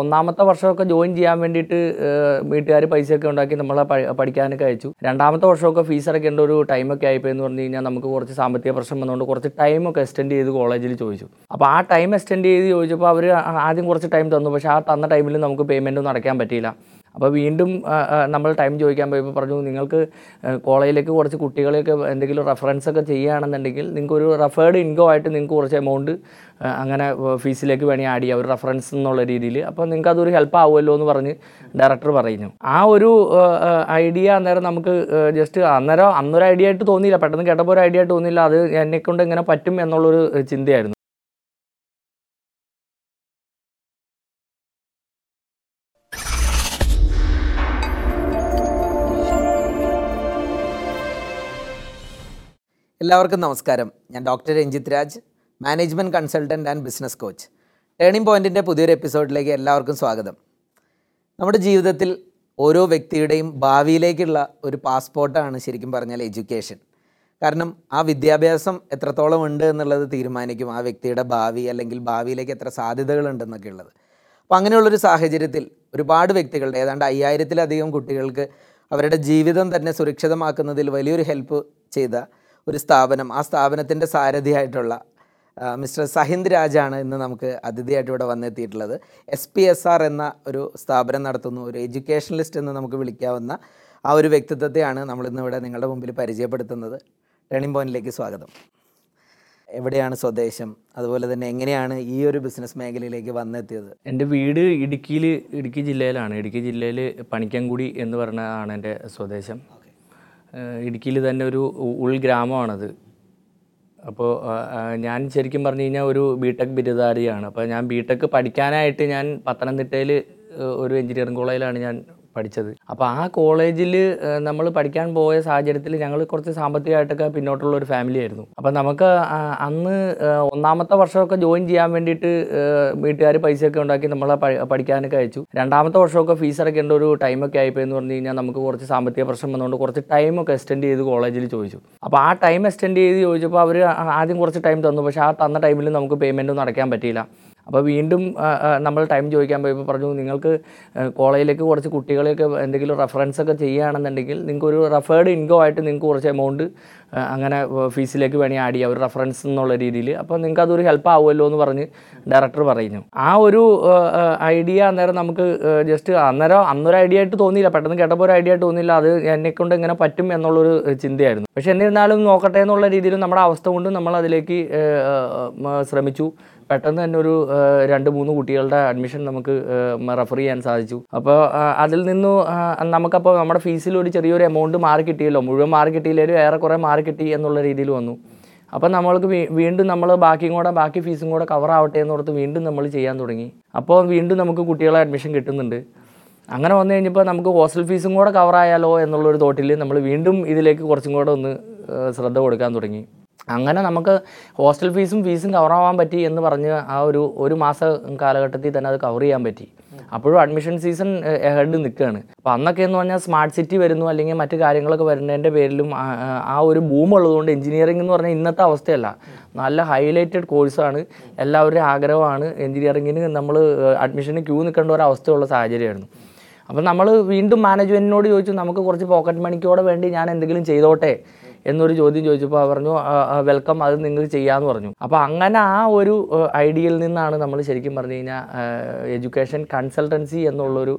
ഒന്നാമത്തെ വർഷമൊക്കെ ജോയിൻ ചെയ്യാൻ വേണ്ടിയിട്ട് വീട്ടുകാർ പൈസയൊക്കെ ഉണ്ടാക്കി നമ്മളെ പഠിക്കാനൊക്കെ അയച്ചു. രണ്ടാമത്തെ വർഷമൊക്കെ ഫീസ് അടയ്ക്കേണ്ട ഒരു ടൈമൊക്കെ ആയിപ്പോയി എന്ന് പറഞ്ഞു കഴിഞ്ഞാൽ നമുക്ക് കുറച്ച് സാമ്പത്തിക പ്രശ്നം വന്നുകൊണ്ട് കുറച്ച് ടൈമൊക്കെ എക്സ്റ്റെൻഡ് ചെയ്ത് കോളേജിൽ ചോദിച്ചു. അപ്പോൾ ആ ടൈം എക്സ്റ്റെൻഡ് ചെയ്ത് ചോദിച്ചപ്പോൾ അവർ ആദ്യം കുറച്ച് ടൈം തന്നു. പക്ഷേ ആ തന്ന ടൈമിൽ നമുക്ക് പേയ്മെന്റ് നടക്കാൻ പറ്റിയില്ല. അപ്പോൾ വീണ്ടും നമ്മൾ ടൈം ചോദിക്കാൻ പോയപ്പോൾ പറഞ്ഞു നിങ്ങൾക്ക് കോളേജിലേക്ക് കുറച്ച് കുട്ടികളെയൊക്കെ എന്തെങ്കിലും റെഫറൻസ് ഒക്കെ ചെയ്യുകയാണെന്നുണ്ടെങ്കിൽ നിങ്ങൾക്ക് ഒരു റെഫേർഡ് ഇൻകം ആയിട്ട് നിങ്ങൾക്ക് കുറച്ച് എമൗണ്ട് അങ്ങനെ ഫീസിലേക്ക് വേണമെങ്കിൽ ആഡ് ചെയ്യാം ഒരു റെഫറൻസ് എന്നുള്ള രീതിയിൽ. അപ്പോൾ നിങ്ങൾക്ക് അതൊരു ഹെൽപ്പ് ആവുമല്ലോ എന്ന് പറഞ്ഞ് ഡയറക്ടർ പറയുന്നു. ആ ഒരു ഐഡിയ അന്നേരം നമുക്ക് ജസ്റ്റ് അന്നേരം അന്നൊരു ഐഡിയ ആയിട്ട് തോന്നിയില്ല. പെട്ടെന്ന് കേട്ടപ്പോൾ ഒരു ഐഡിയ ആയിട്ട് തോന്നിയില്ല. അത് എന്നെക്കൊണ്ട് എങ്ങനെ പറ്റും എന്നുള്ളൊരു ചിന്തയായിരുന്നു. എല്ലാവർക്കും നമസ്കാരം. ഞാൻ doctor Ranjith Raj management consultant and business coach. Turning പോയിന്റിന്റെ പുതിയൊരു എപ്പിസോഡിലേക്ക് എല്ലാവർക്കും സ്വാഗതം. നമ്മുടെ ജീവിതത്തിൽ ഓരോ വ്യക്തിയുടെയും ഭാവിയിലേക്കുള്ള ഒരു പാസ്പോർട്ടാണ് ശരിക്കും പറഞ്ഞാൽ എഡ്യൂക്കേഷൻ. കാരണം ആ വിദ്യാഭ്യാസം എത്രത്തോളം ഉണ്ട് എന്നുള്ളത് തീരുമാനിക്കും. ആ വ്യക്തിയുടെ ഭാവി അല്ലെങ്കിൽ ഭാവിയിലേക്ക് എത്ര സാധ്യതകളുണ്ടെന്നൊക്കെ ഉള്ളത്. അപ്പോൾ അങ്ങനെയുള്ളൊരു സാഹചര്യത്തിൽ ഒരുപാട് വ്യക്തികളുടെ ഏതാണ്ട് അയ്യായിരത്തിലധികം കുട്ടികൾക്ക് അവരുടെ ജീവിതം തന്നെ സുരക്ഷിതമാക്കുന്നതിൽ വലിയൊരു ഹെൽപ്പ് ചെയ്ത ഒരു സ്ഥാപനം ആ സ്ഥാപനത്തിന്റെ സാരഥിയായിട്ടുള്ള മിസ്റ്റർ സഹിന്ദ് രാജാണ് ഇന്ന് നമുക്ക് അതിഥിയായിട്ട് ഇവിടെ വന്നെത്തിയിട്ടുള്ളത്. എസ് പി എസ് ആർ എന്ന ഒരു സ്ഥാപനം നടത്തുന്നു. ഒരു എഡ്യൂക്കേഷണലിസ്റ്റ് എന്ന് നമുക്ക് വിളിക്കാവുന്ന ആ ഒരു വ്യക്തിത്വത്തെയാണ് നമ്മൾ ഇന്ന് ഇവിടെ നിങ്ങളുടെ മുമ്പിൽ പരിചയപ്പെടുത്തുന്നത്. ടേണിംഗ് പോയിന്റിലേക്ക് സ്വാഗതം. എവിടെയാണ് സ്വദേശം? അതുപോലെ തന്നെ എങ്ങനെയാണ് ഈ ഒരു ബിസിനസ് മേഖലയിലേക്ക് വന്നെത്തിയത്? എന്റെ വീട് ഇടുക്കിയിൽ ഇടുക്കി ജില്ലയിലാണ്. ഇടുക്കി ജില്ലയിൽ പണിക്കൻകുടി എന്ന് പറഞ്ഞതാണ് എന്റെ സ്വദേശം. ഇടുക്കിയിൽ തന്നെ ഒരു ഉൾഗ്രാമമാണത് അപ്പോൾ ഞാൻ ശരിക്കും പറഞ്ഞു കഴിഞ്ഞാൽ ഒരു ബി ടെക് ബിരുദധാരിയാണ്. അപ്പോൾ ഞാൻ ബി ടെക് പഠിക്കാനായിട്ട് ഞാൻ പത്തനംതിട്ടയിൽ ഒരു എഞ്ചിനീയറിംഗ് കോളേജിലാണ് ഞാൻ പഠിച്ചത്. അപ്പോൾ ആ കോളേജിൽ നമ്മൾ പഠിക്കാൻ പോയ സാഹചര്യത്തിൽ ഞങ്ങൾ കുറച്ച് സാമ്പത്തികമായിട്ടൊക്കെ പിന്നോട്ടുള്ള ഒരു ഫാമിലി ആയിരുന്നു. അപ്പോൾ നമുക്ക് അന്ന് ഒന്നാമത്തെ വർഷമൊക്കെ ജോയിൻ ചെയ്യാൻ വേണ്ടിയിട്ട് വീട്ടുകാർ പൈസയൊക്കെ ഉണ്ടാക്കി നമ്മളെ പഠിക്കാനൊക്കെ അയച്ചു. രണ്ടാമത്തെ വർഷമൊക്കെ ഫീസ് അടയ്ക്കേണ്ട ഒരു ടൈമൊക്കെ ആയിപ്പോയി എന്ന് പറഞ്ഞു കഴിഞ്ഞാൽ നമുക്ക് കുറച്ച് സാമ്പത്തിക പ്രശ്നം വന്നുകൊണ്ട് കുറച്ച് ടൈമൊക്കെ എക്സ്റ്റെൻഡ് ചെയ്ത് കോളേജിൽ ചോദിച്ചു. അപ്പോൾ ആ ടൈം എക്സ്റ്റെൻഡ് ചെയ്ത് ചോദിച്ചപ്പോൾ അവർ ആദ്യം കുറച്ച് ടൈം തന്നു. പക്ഷേ ആ തന്ന ടൈമിൽ നമുക്ക് പേയ്മെന്റ് ഒന്നും അടയ്ക്കാൻ പറ്റിയില്ല. അപ്പോൾ വീണ്ടും നമ്മൾ ടൈം ചോദിക്കാൻ പോയപ്പോൾ പറഞ്ഞു നിങ്ങൾക്ക് കോളേജിലേക്ക് കുറച്ച് കുട്ടികളെയൊക്കെ എന്തെങ്കിലും റെഫറൻസ് ഒക്കെ ചെയ്യുകയാണെന്നുണ്ടെങ്കിൽ നിങ്ങൾക്ക് ഒരു റെഫേർഡ് ഇൻകം ആയിട്ട് നിങ്ങൾക്ക് കുറച്ച് എമൗണ്ട് അങ്ങനെ ഫീസിലേക്ക് വേണമെങ്കിൽ ആഡ് ചെയ്യാം ഒരു റെഫറൻസ് എന്നുള്ള രീതിയിൽ. അപ്പോൾ നിങ്ങൾക്ക് അതൊരു ഹെൽപ്പ് ആവുമല്ലോ എന്ന് പറഞ്ഞ് ഡയറക്ടർ പറയുന്നു. ആ ഒരു ഐഡിയ അന്നേരം നമുക്ക് ജസ്റ്റ് അന്നേരം അന്നൊരു ഐഡിയ ആയിട്ട് തോന്നിയില്ല. പെട്ടെന്ന് കേട്ടപ്പോൾ ഒരു ഐഡിയ ആയിട്ട് തോന്നിയില്ല. അത് എന്നെക്കൊണ്ട് എങ്ങനെ പറ്റും എന്നുള്ളൊരു ചിന്തയായിരുന്നു. പക്ഷേ എന്നിരുന്നാലും നോക്കട്ടെ എന്നുള്ള രീതിയിൽ നമ്മുടെ അവസ്ഥ കൊണ്ട് നമ്മൾ അതിലേക്ക് ശ്രമിച്ചു. പെട്ടെന്ന് തന്നെ ഒരു രണ്ട് മൂന്ന് കുട്ടികളുടെ അഡ്മിഷൻ നമുക്ക് റെഫർ ചെയ്യാൻ സാധിച്ചു. അപ്പോൾ അതിൽ നിന്ന് നമുക്കപ്പോൾ നമ്മുടെ ഫീസിൽ ഒരു ചെറിയൊരു എമൗണ്ട് മാറി കിട്ടിയല്ലോ. മുഴുവൻ മാറി കിട്ടിയില്ലെങ്കിലും ഏറെക്കുറെ മാറി കിട്ടി എന്നുള്ള രീതിയിൽ വന്നു. അപ്പോൾ നമ്മൾക്ക് വീണ്ടും നമ്മൾ ബാക്കിയും കൂടെ ബാക്കി ഫീസും കൂടെ കവർ ആവട്ടെ എന്നോർത്ത് വീണ്ടും നമ്മൾ ചെയ്യാൻ തുടങ്ങി. അപ്പോൾ വീണ്ടും നമുക്ക് കുട്ടികളെ അഡ്മിഷൻ കിട്ടുന്നുണ്ട്. അങ്ങനെ വന്നു കഴിഞ്ഞപ്പോൾ നമുക്ക് ഹോസ്റ്റൽ ഫീസും കൂടെ കവർ ആയാലോ എന്നുള്ളൊരു തോട്ടിൽ നമ്മൾ വീണ്ടും ഇതിലേക്ക് കുറച്ചും കൂടെ ഒന്ന് ശ്രദ്ധ കൊടുക്കാൻ തുടങ്ങി. അങ്ങനെ നമുക്ക് ഹോസ്റ്റൽ ഫീസും ഫീസും കവറാവാൻ പറ്റി എന്ന് പറഞ്ഞ് ആ ഒരു ഒരു മാസ കാലഘട്ടത്തിൽ തന്നെ അത് കവർ ചെയ്യാൻ പറ്റി. അപ്പോഴും അഡ്മിഷൻ സീസൺ ഹെഡ് നിൽക്കുകയാണ് അപ്പോൾ അന്നൊക്കെ എന്ന് പറഞ്ഞാൽ സ്മാർട്ട് സിറ്റി വരുന്നു അല്ലെങ്കിൽ മറ്റു കാര്യങ്ങളൊക്കെ വരുന്നതിന്റെ പേരിലും ആ ഒരു ബൂം ഉള്ളതുകൊണ്ട് എഞ്ചിനീയറിംഗ് എന്ന് പറഞ്ഞാൽ ഇന്നത്തെ അവസ്ഥയല്ല. നല്ല ഹൈലൈറ്റഡ് കോഴ്സാണ് എല്ലാവരുടെയും ആഗ്രഹമാണ് എഞ്ചിനീയറിങ്ങിന് നമ്മൾ അഡ്മിഷന് ക്യൂ നിൽക്കേണ്ട ഒരു അവസ്ഥയുള്ള സാഹചര്യമായിരുന്നു. അപ്പം നമ്മൾ വീണ്ടും മാനേജ്മെന്റിനോട് ചോദിച്ചു നമുക്ക് കുറച്ച് പോക്കറ്റ് മണിക്കോടെ വേണ്ടി ഞാൻ എന്തെങ്കിലും ചെയ്തോട്ടെ? എന്നൊരു ചോദ്യം ചോദിച്ചപ്പോൾ പറഞ്ഞു വെൽക്കം അത് നിങ്ങൾ ചെയ്യാമെന്ന് പറഞ്ഞു. അപ്പോൾ അങ്ങനെ ആ ഒരു ഐഡിയയിൽ നിന്നാണ് നമ്മൾ ശരിക്കും പറഞ്ഞു കഴിഞ്ഞാൽ എഡ്യൂക്കേഷൻ കൺസൾട്ടൻസി എന്നുള്ളൊരു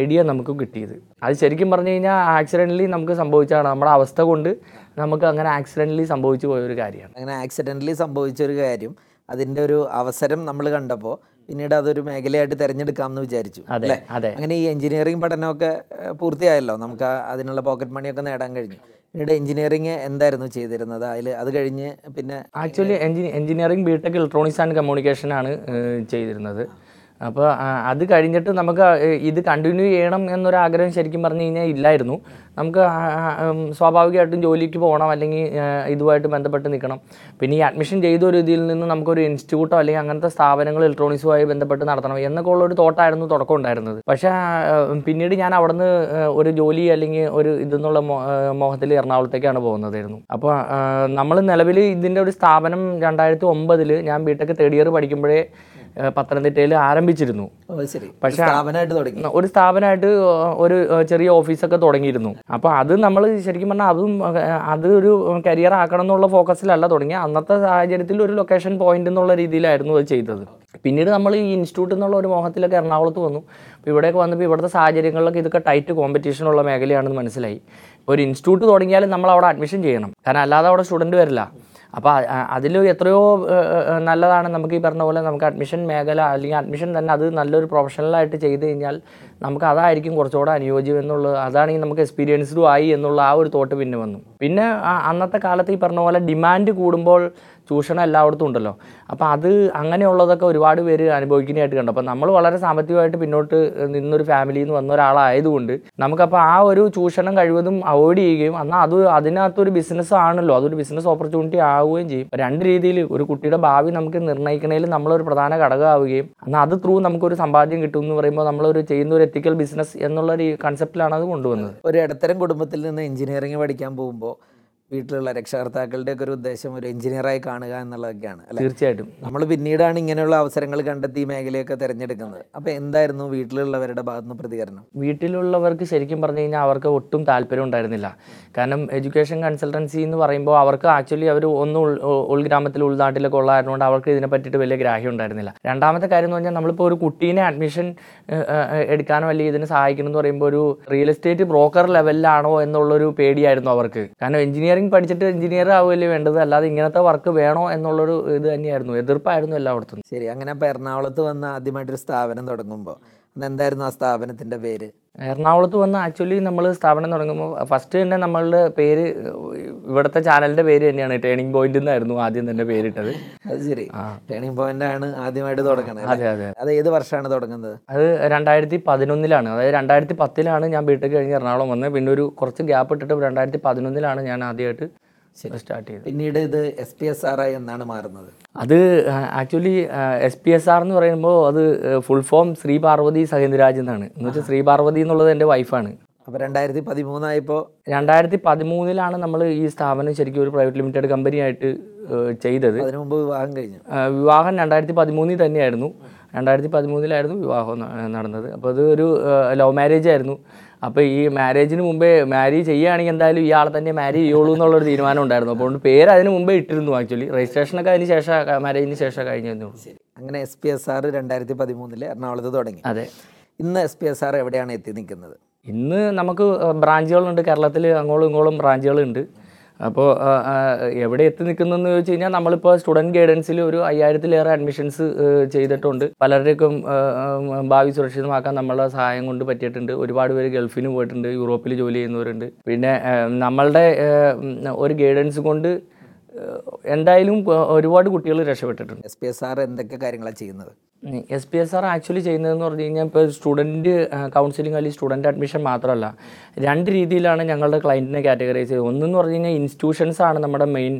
ഐഡിയ നമുക്ക് കിട്ടിയത്. അത് ശരിക്കും പറഞ്ഞു കഴിഞ്ഞാൽ ആക്സിഡന്റലി നമുക്ക് സംഭവിച്ചതാണ്. നമ്മുടെ അവസ്ഥ കൊണ്ട് നമുക്ക് അങ്ങനെ ആക്സിഡന്റലി സംഭവിച്ചു പോയൊരു കാര്യമാണ്. അങ്ങനെ ആക്സിഡന്റലി സംഭവിച്ചൊരു കാര്യം അതിന്റെ ഒരു അവസരം നമ്മൾ കണ്ടപ്പോൾ പിന്നീട് അതൊരു മേഖലയായിട്ട് തിരഞ്ഞെടുക്കാമെന്ന് വിചാരിച്ചു അതെ അതെ. അങ്ങനെ ഈ എഞ്ചിനീയറിംഗ് പഠനമൊക്കെ പൂർത്തിയായല്ലോ? നമുക്ക് അതിനുള്ള പോക്കറ്റ് മണിയൊക്കെ നേടാൻ കഴിഞ്ഞു. പിന്നീട് എഞ്ചിനീയറിംഗ് എന്തായിരുന്നു ചെയ്തിരുന്നത്? അതിൽ അത് കഴിഞ്ഞ് പിന്നെ actually എഞ്ചിനി engineering BTech electronics and communication ആണ് ചെയ്തിരുന്നത്. അപ്പോൾ അത് കഴിഞ്ഞിട്ട് നമുക്ക് ഇത് കണ്ടിന്യൂ ചെയ്യണം എന്നൊരു ആഗ്രഹം ശരിക്കും പറഞ്ഞു കഴിഞ്ഞാൽ ഇല്ലായിരുന്നു. നമുക്ക് സ്വാഭാവികമായിട്ടും ജോലിക്ക് പോകണം അല്ലെങ്കിൽ ഇതുമായിട്ട് ബന്ധപ്പെട്ട് നിൽക്കണം. പിന്നെ ഈ അഡ്മിഷൻ ചെയ്ത ഒരു ഇതിൽ നിന്ന് നമുക്കൊരു ഇൻസ്റ്റിറ്റ്യൂട്ടോ അല്ലെങ്കിൽ അങ്ങനത്തെ സ്ഥാപനങ്ങൾ ഇലക്ട്രോണിക്സുമായി ബന്ധപ്പെട്ട് നടത്തണം എന്നൊക്കെ ഉള്ളൊരു തോട്ടായിരുന്നു തുടക്കം ഉണ്ടായിരുന്നത്. പക്ഷേ പിന്നീട് ഞാൻ അവിടുന്ന് ഒരു ജോലി അല്ലെങ്കിൽ ഒരു ഇതെന്നുള്ള മോഹത്തിൽ എറണാകുളത്തേക്കാണ് പോകുന്നതായിരുന്നു. അപ്പോൾ നമ്മൾ നിലവിൽ ഇതിന്റെ ഒരു സ്ഥാപനം രണ്ടായിരത്തി ഒമ്പതിൽ ഞാൻ ബിടെക് തേർഡ് ഇയർ പഠിക്കുമ്പോഴേ പത്തനംതിട്ടയിൽ ആരംഭിച്ചിരുന്നു. തുടങ്ങി. ഒരു സ്ഥാപനമായിട്ട് ഒരു ചെറിയ ഓഫീസൊക്കെ തുടങ്ങിയിരുന്നു. അപ്പോൾ അത് നമ്മൾ ശരിക്കും പറഞ്ഞാൽ അതും അത് ഒരു കരിയർ ആക്കണം എന്നുള്ള ഫോക്കസിലല്ല തുടങ്ങി അന്നത്തെ സാഹചര്യത്തിൽ ഒരു ലൊക്കേഷൻ പോയിന്റ് എന്നുള്ള രീതിയിലായിരുന്നു അത് ചെയ്തത്. പിന്നീട് നമ്മൾ ഈ ഇൻസ്റ്റിറ്റ്യൂട്ട് എന്നുള്ള ഒരു മോഹത്തിലൊക്കെ എറണാകുളത്ത് വന്നു. അപ്പോൾ ഇവിടെയൊക്കെ വന്നപ്പോൾ ഇവിടുത്തെ സാഹചര്യങ്ങളിലൊക്കെ ഇതൊക്കെ ടൈറ്റ് കോമ്പറ്റീഷൻ ഉള്ള മേഖലയാണെന്ന് മനസ്സിലായി. ഒരു ഇൻസ്റ്റിറ്റ്യൂട്ട് തുടങ്ങിയാൽ നമ്മൾ അവിടെ അഡ്മിഷൻ ചെയ്യണം. കാരണം അല്ലാതെ അവിടെ സ്റ്റുഡന്റ് വരില്ല. അപ്പോൾ അതിൽ എത്രയോ നല്ലതാണ് നമുക്ക് ഈ പറഞ്ഞ പോലെ നമുക്ക് അഡ്മിഷൻ മേഖല അല്ലെങ്കിൽ അഡ്മിഷൻ തന്നെ അത് നല്ലൊരു പ്രൊഫഷണലായിട്ട് ചെയ്ത് കഴിഞ്ഞാൽ നമുക്ക് അതായിരിക്കും കുറച്ചുകൂടെ അനുയോജ്യം എന്നുള്ളത്. അതാണെങ്കിൽ നമുക്ക് എക്സ്പീരിയൻസ്ഡും ആയി എന്നുള്ള ആ ഒരു തോട്ട് പിന്നെ വന്നു. പിന്നെ അന്നത്തെ കാലത്ത് ഈ പറഞ്ഞ പോലെ ഡിമാൻഡ് കൂടുമ്പോൾ ചൂഷണം എല്ലായിടത്തും ഉണ്ടല്ലോ. അപ്പോൾ അത് അങ്ങനെയുള്ളതൊക്കെ ഒരുപാട് പേര് അനുഭവിക്കുന്നതായിട്ട് കണ്ടു. അപ്പോൾ നമ്മൾ വളരെ സാമ്പത്തികമായിട്ട് പിന്നോട്ട് നിന്നൊരു ഫാമിലിയിൽ നിന്ന് വന്ന ഒരാളായതുകൊണ്ട് നമുക്കപ്പോൾ ആ ഒരു ചൂഷണം കഴിവതും അവോയ്ഡ് ചെയ്യുകയും എന്നാൽ അത് അതിനകത്തൊരു ബിസിനസ് ആണല്ലോ അതൊരു ബിസിനസ് ഓപ്പർച്യൂണിറ്റി ആവുകയും ചെയ്യും. രണ്ട് രീതിയിൽ ഒരു കുട്ടിയുടെ ഭാവി നമുക്ക് നിർണയിക്കണതിൽ നമ്മളൊരു പ്രധാന ഘടകമാവുകയും എന്നാൽ അത് ത്രൂ നമുക്കൊരു സമ്പാദ്യം കിട്ടും എന്ന് പറയുമ്പോൾ നമ്മളൊരു ചെയ്യുന്ന ഒരു എത്തിക്കൽ ബിസിനസ് എന്നുള്ള ഒരു കൺസെപ്റ്റിലാണ് അത് കൊണ്ടുവന്നത്. ഒരു ഇടത്തരം കുടുംബത്തിൽ നിന്ന് എഞ്ചിനീയറിംഗ് പഠിക്കാൻ പോകുമ്പോൾ വീട്ടിലുള്ള രക്ഷകർത്താക്കളുടെ ഒക്കെ ഒരു ഉദ്ദേശം ഒരു എഞ്ചിനീയറായി കാണുക എന്നുള്ളതൊക്കെയാണ് തീർച്ചയായിട്ടും. നമ്മൾ പിന്നീടാണ് ഇങ്ങനെയുള്ള അവസരങ്ങൾ കണ്ടെത്തി ഈ മേഖലയൊക്കെ തിരഞ്ഞെടുക്കുന്നത്. അപ്പോൾ എന്തായിരുന്നു വീട്ടിലുള്ളവരുടെ ഭാഗത്തുനിന്ന് പ്രതികരണം? വീട്ടിലുള്ളവർക്ക് ശരിക്കും പറഞ്ഞു കഴിഞ്ഞാൽ അവർക്ക് ഒട്ടും താല്പര്യം ഉണ്ടായിരുന്നില്ല. കാരണം എഡ്യൂക്കേഷൻ കൺസൾട്ടൻസി എന്ന് പറയുമ്പോൾ അവർക്ക് ആക്ച്വലി അവർ ഒന്ന് ഉൾഗ്രാമത്തിൽ ഉൾനാട്ടിലൊക്കെ ഉള്ളതായതുകൊണ്ട് അവർക്ക് ഇതിനെ പറ്റിയിട്ട് വലിയ ഗ്രാഹ്യം ഉണ്ടായിരുന്നില്ല. രണ്ടാമത്തെ കാര്യം എന്ന് പറഞ്ഞാൽ നമ്മളിപ്പോൾ ഒരു കുട്ടീനെ അഡ്മിഷൻ എടുക്കാനോ അല്ലെങ്കിൽ ഇതിനെ സഹായിക്കണം എന്ന് പറയുമ്പോൾ ഒരു റിയൽ എസ്റ്റേറ്റ് ബ്രോക്കർ ലെവലിലാണോ എന്നുള്ളൊരു പേടിയായിരുന്നു അവർക്ക്. കാരണം എഞ്ചിനീയറിംഗ് പഠിച്ചിട്ട് എഞ്ചിനീയർ ആവുകയല്ലേ വേണ്ടത്? അല്ലാതെ ഇങ്ങനത്തെ വർക്ക് വേണോ എന്നുള്ളൊരു ഇത് തന്നെയായിരുന്നു. എതിർപ്പായിരുന്നു എല്ലായിടത്തും ശരി അങ്ങനെ അപ്പോൾ എറണാകുളത്ത് വന്ന് ആദ്യമായിട്ടൊരു സ്ഥാപനം തുടങ്ങുമ്പോൾ എന്തായിരുന്നു ആ സ്ഥാപനത്തിന്റെ പേര്? എറണാകുളത്ത് വന്ന് ആക്ച്വലി നമ്മൾ സ്ഥാപനം തുടങ്ങുമ്പോൾ ഫസ്റ്റ് തന്നെ നമ്മളുടെ പേര് ഇവിടുത്തെ ചാനലിന്റെ പേര് തന്നെയാണ് ടേണിംഗ് പോയിന്റ് എന്നായിരുന്നു ആദ്യം തന്നെ പേരിട്ടത്. അത് ശരി. ടേണിംഗ് പോയിന്റ് ആണ് ആദ്യമായിട്ട് തുടങ്ങുന്നത് അതെ അതെ അത്. ഏത് വർഷമാണ് തുടങ്ങുന്നത്? അത് രണ്ടായിരത്തി പതിനൊന്നിലാണ് അതായത് രണ്ടായിരത്തി പത്തിലാണ് ഞാൻ ബിടെക് കഴിഞ്ഞ് എറണാകുളം വന്നത്. പിന്നെ ഒരു കുറച്ച് ഗ്യാപ്പ് ഇട്ടിട്ട് രണ്ടായിരത്തി പതിനൊന്നിലാണ് ഞാൻ ആദ്യമായിട്ട് സ്റ്റാർട്ട് ചെയ്തത്. പിന്നീട് ഇത് എസ് പി എസ് ആർ ആയി എന്നാണ് മാറുന്നത്? അത് actually S P S R എന്ന് പറയുമ്പോൾ അത് ഫുൾ ഫോം ശ്രീ പാർവതി സഹേന്ദ്രരാജ് എന്നാണ്. എന്ന് വെച്ചാൽ ശ്രീ പാർവതി എന്നുള്ളത് എന്റെ വൈഫാണ് അപ്പോൾ രണ്ടായിരത്തി പതിമൂന്നായപ്പോൾ രണ്ടായിരത്തി പതിമൂന്നിലാണ് നമ്മൾ ഈ സ്ഥാപനം ശരിക്കും ഒരു പ്രൈവറ്റ് ലിമിറ്റഡ് കമ്പനിയായിട്ട് ആയിട്ട് ചെയ്തത്. അതിനു മുമ്പ് വിവാഹം കഴിഞ്ഞു. വിവാഹം രണ്ടായിരത്തി പതിമൂന്നിൽ തന്നെയായിരുന്നു. രണ്ടായിരത്തി പതിമൂന്നിലായിരുന്നു വിവാഹം നടന്നത്. അപ്പോൾ അത് ഒരു ലവ് മാരേജ് ആയിരുന്നു. അപ്പോൾ ഈ മാരേജിന് മുമ്പേ മാരി ചെയ്യുകയാണെങ്കിൽ എന്തായാലും ഇയാളെ തന്നെ മാരി ചെയ്യുള്ളൂ എന്നുള്ളൊരു തീരുമാനം ഉണ്ടായിരുന്നു. അപ്പോൾ പേര് അതിന് മുമ്പേ ഇട്ടിരുന്നു ആക്ച്വലി രജിസ്ട്രേഷനൊക്കെ അതിന് ശേഷം മാരേജിന് ശേഷം കഴിഞ്ഞിരുന്നു. ശരി. അങ്ങനെ എസ് പി എസ് ആർ രണ്ടായിരത്തി പതിമൂന്നിൽ എറണാകുളത്ത് തുടങ്ങി. അതെ. ഇന്ന് എസ് പി എസ് ആർ എവിടെയാണ് എത്തി നിൽക്കുന്നത്? ഇന്ന് നമുക്ക് ബ്രാഞ്ചുകളുണ്ട്. കേരളത്തിൽ അങ്ങോളം ഇങ്ങോളം ബ്രാഞ്ചുകളുണ്ട്. അപ്പോൾ എവിടെ എത്തി നിൽക്കുന്നതെന്ന് ചോദിച്ചു കഴിഞ്ഞാൽ നമ്മളിപ്പോൾ സ്റ്റുഡന്റ് ഗൈഡൻസിൽ ഒരു അയ്യായിരത്തിലേറെ അഡ്മിഷൻസ് ചെയ്തിട്ടുണ്ട്. പലരുടെയൊക്കെ ഭാവി സുരക്ഷിതമാക്കാൻ നമ്മളുടെ സഹായം കൊണ്ട് പറ്റിയിട്ടുണ്ട്. ഒരുപാട് പേര് ഗൾഫിന് പോയിട്ടുണ്ട് യൂറോപ്പിൽ ജോലി ചെയ്യുന്നവരുണ്ട്. പിന്നെ നമ്മളുടെ ഒരു ഗൈഡൻസ് കൊണ്ട് എന്തായാലും ഒരുപാട് കുട്ടികൾ രക്ഷപ്പെട്ടിട്ടുണ്ട്. എസ് പി എസ് ആർ എന്തൊക്കെ കാര്യങ്ങളാണ് ചെയ്യുന്നത്? S P S R actually ചെയ്യുന്നതെന്ന് പറഞ്ഞു കഴിഞ്ഞാൽ ഇപ്പോൾ സ്റ്റുഡന്റ് കൗൺസിലിംഗ് അല്ലെങ്കിൽ സ്റ്റുഡന്റ് അഡ്മിഷൻ മാത്രമല്ല രണ്ട് രീതിയിലാണ് ഞങ്ങളുടെ ക്ലയന്റിനെ കാറ്റഗറൈസ് ചെയ്തത് ഒന്നെന്ന് പറഞ്ഞു കഴിഞ്ഞാൽ ഇൻസ്റ്റിറ്റ്യൂഷൻസ് ആണ് നമ്മുടെ മെയിൻ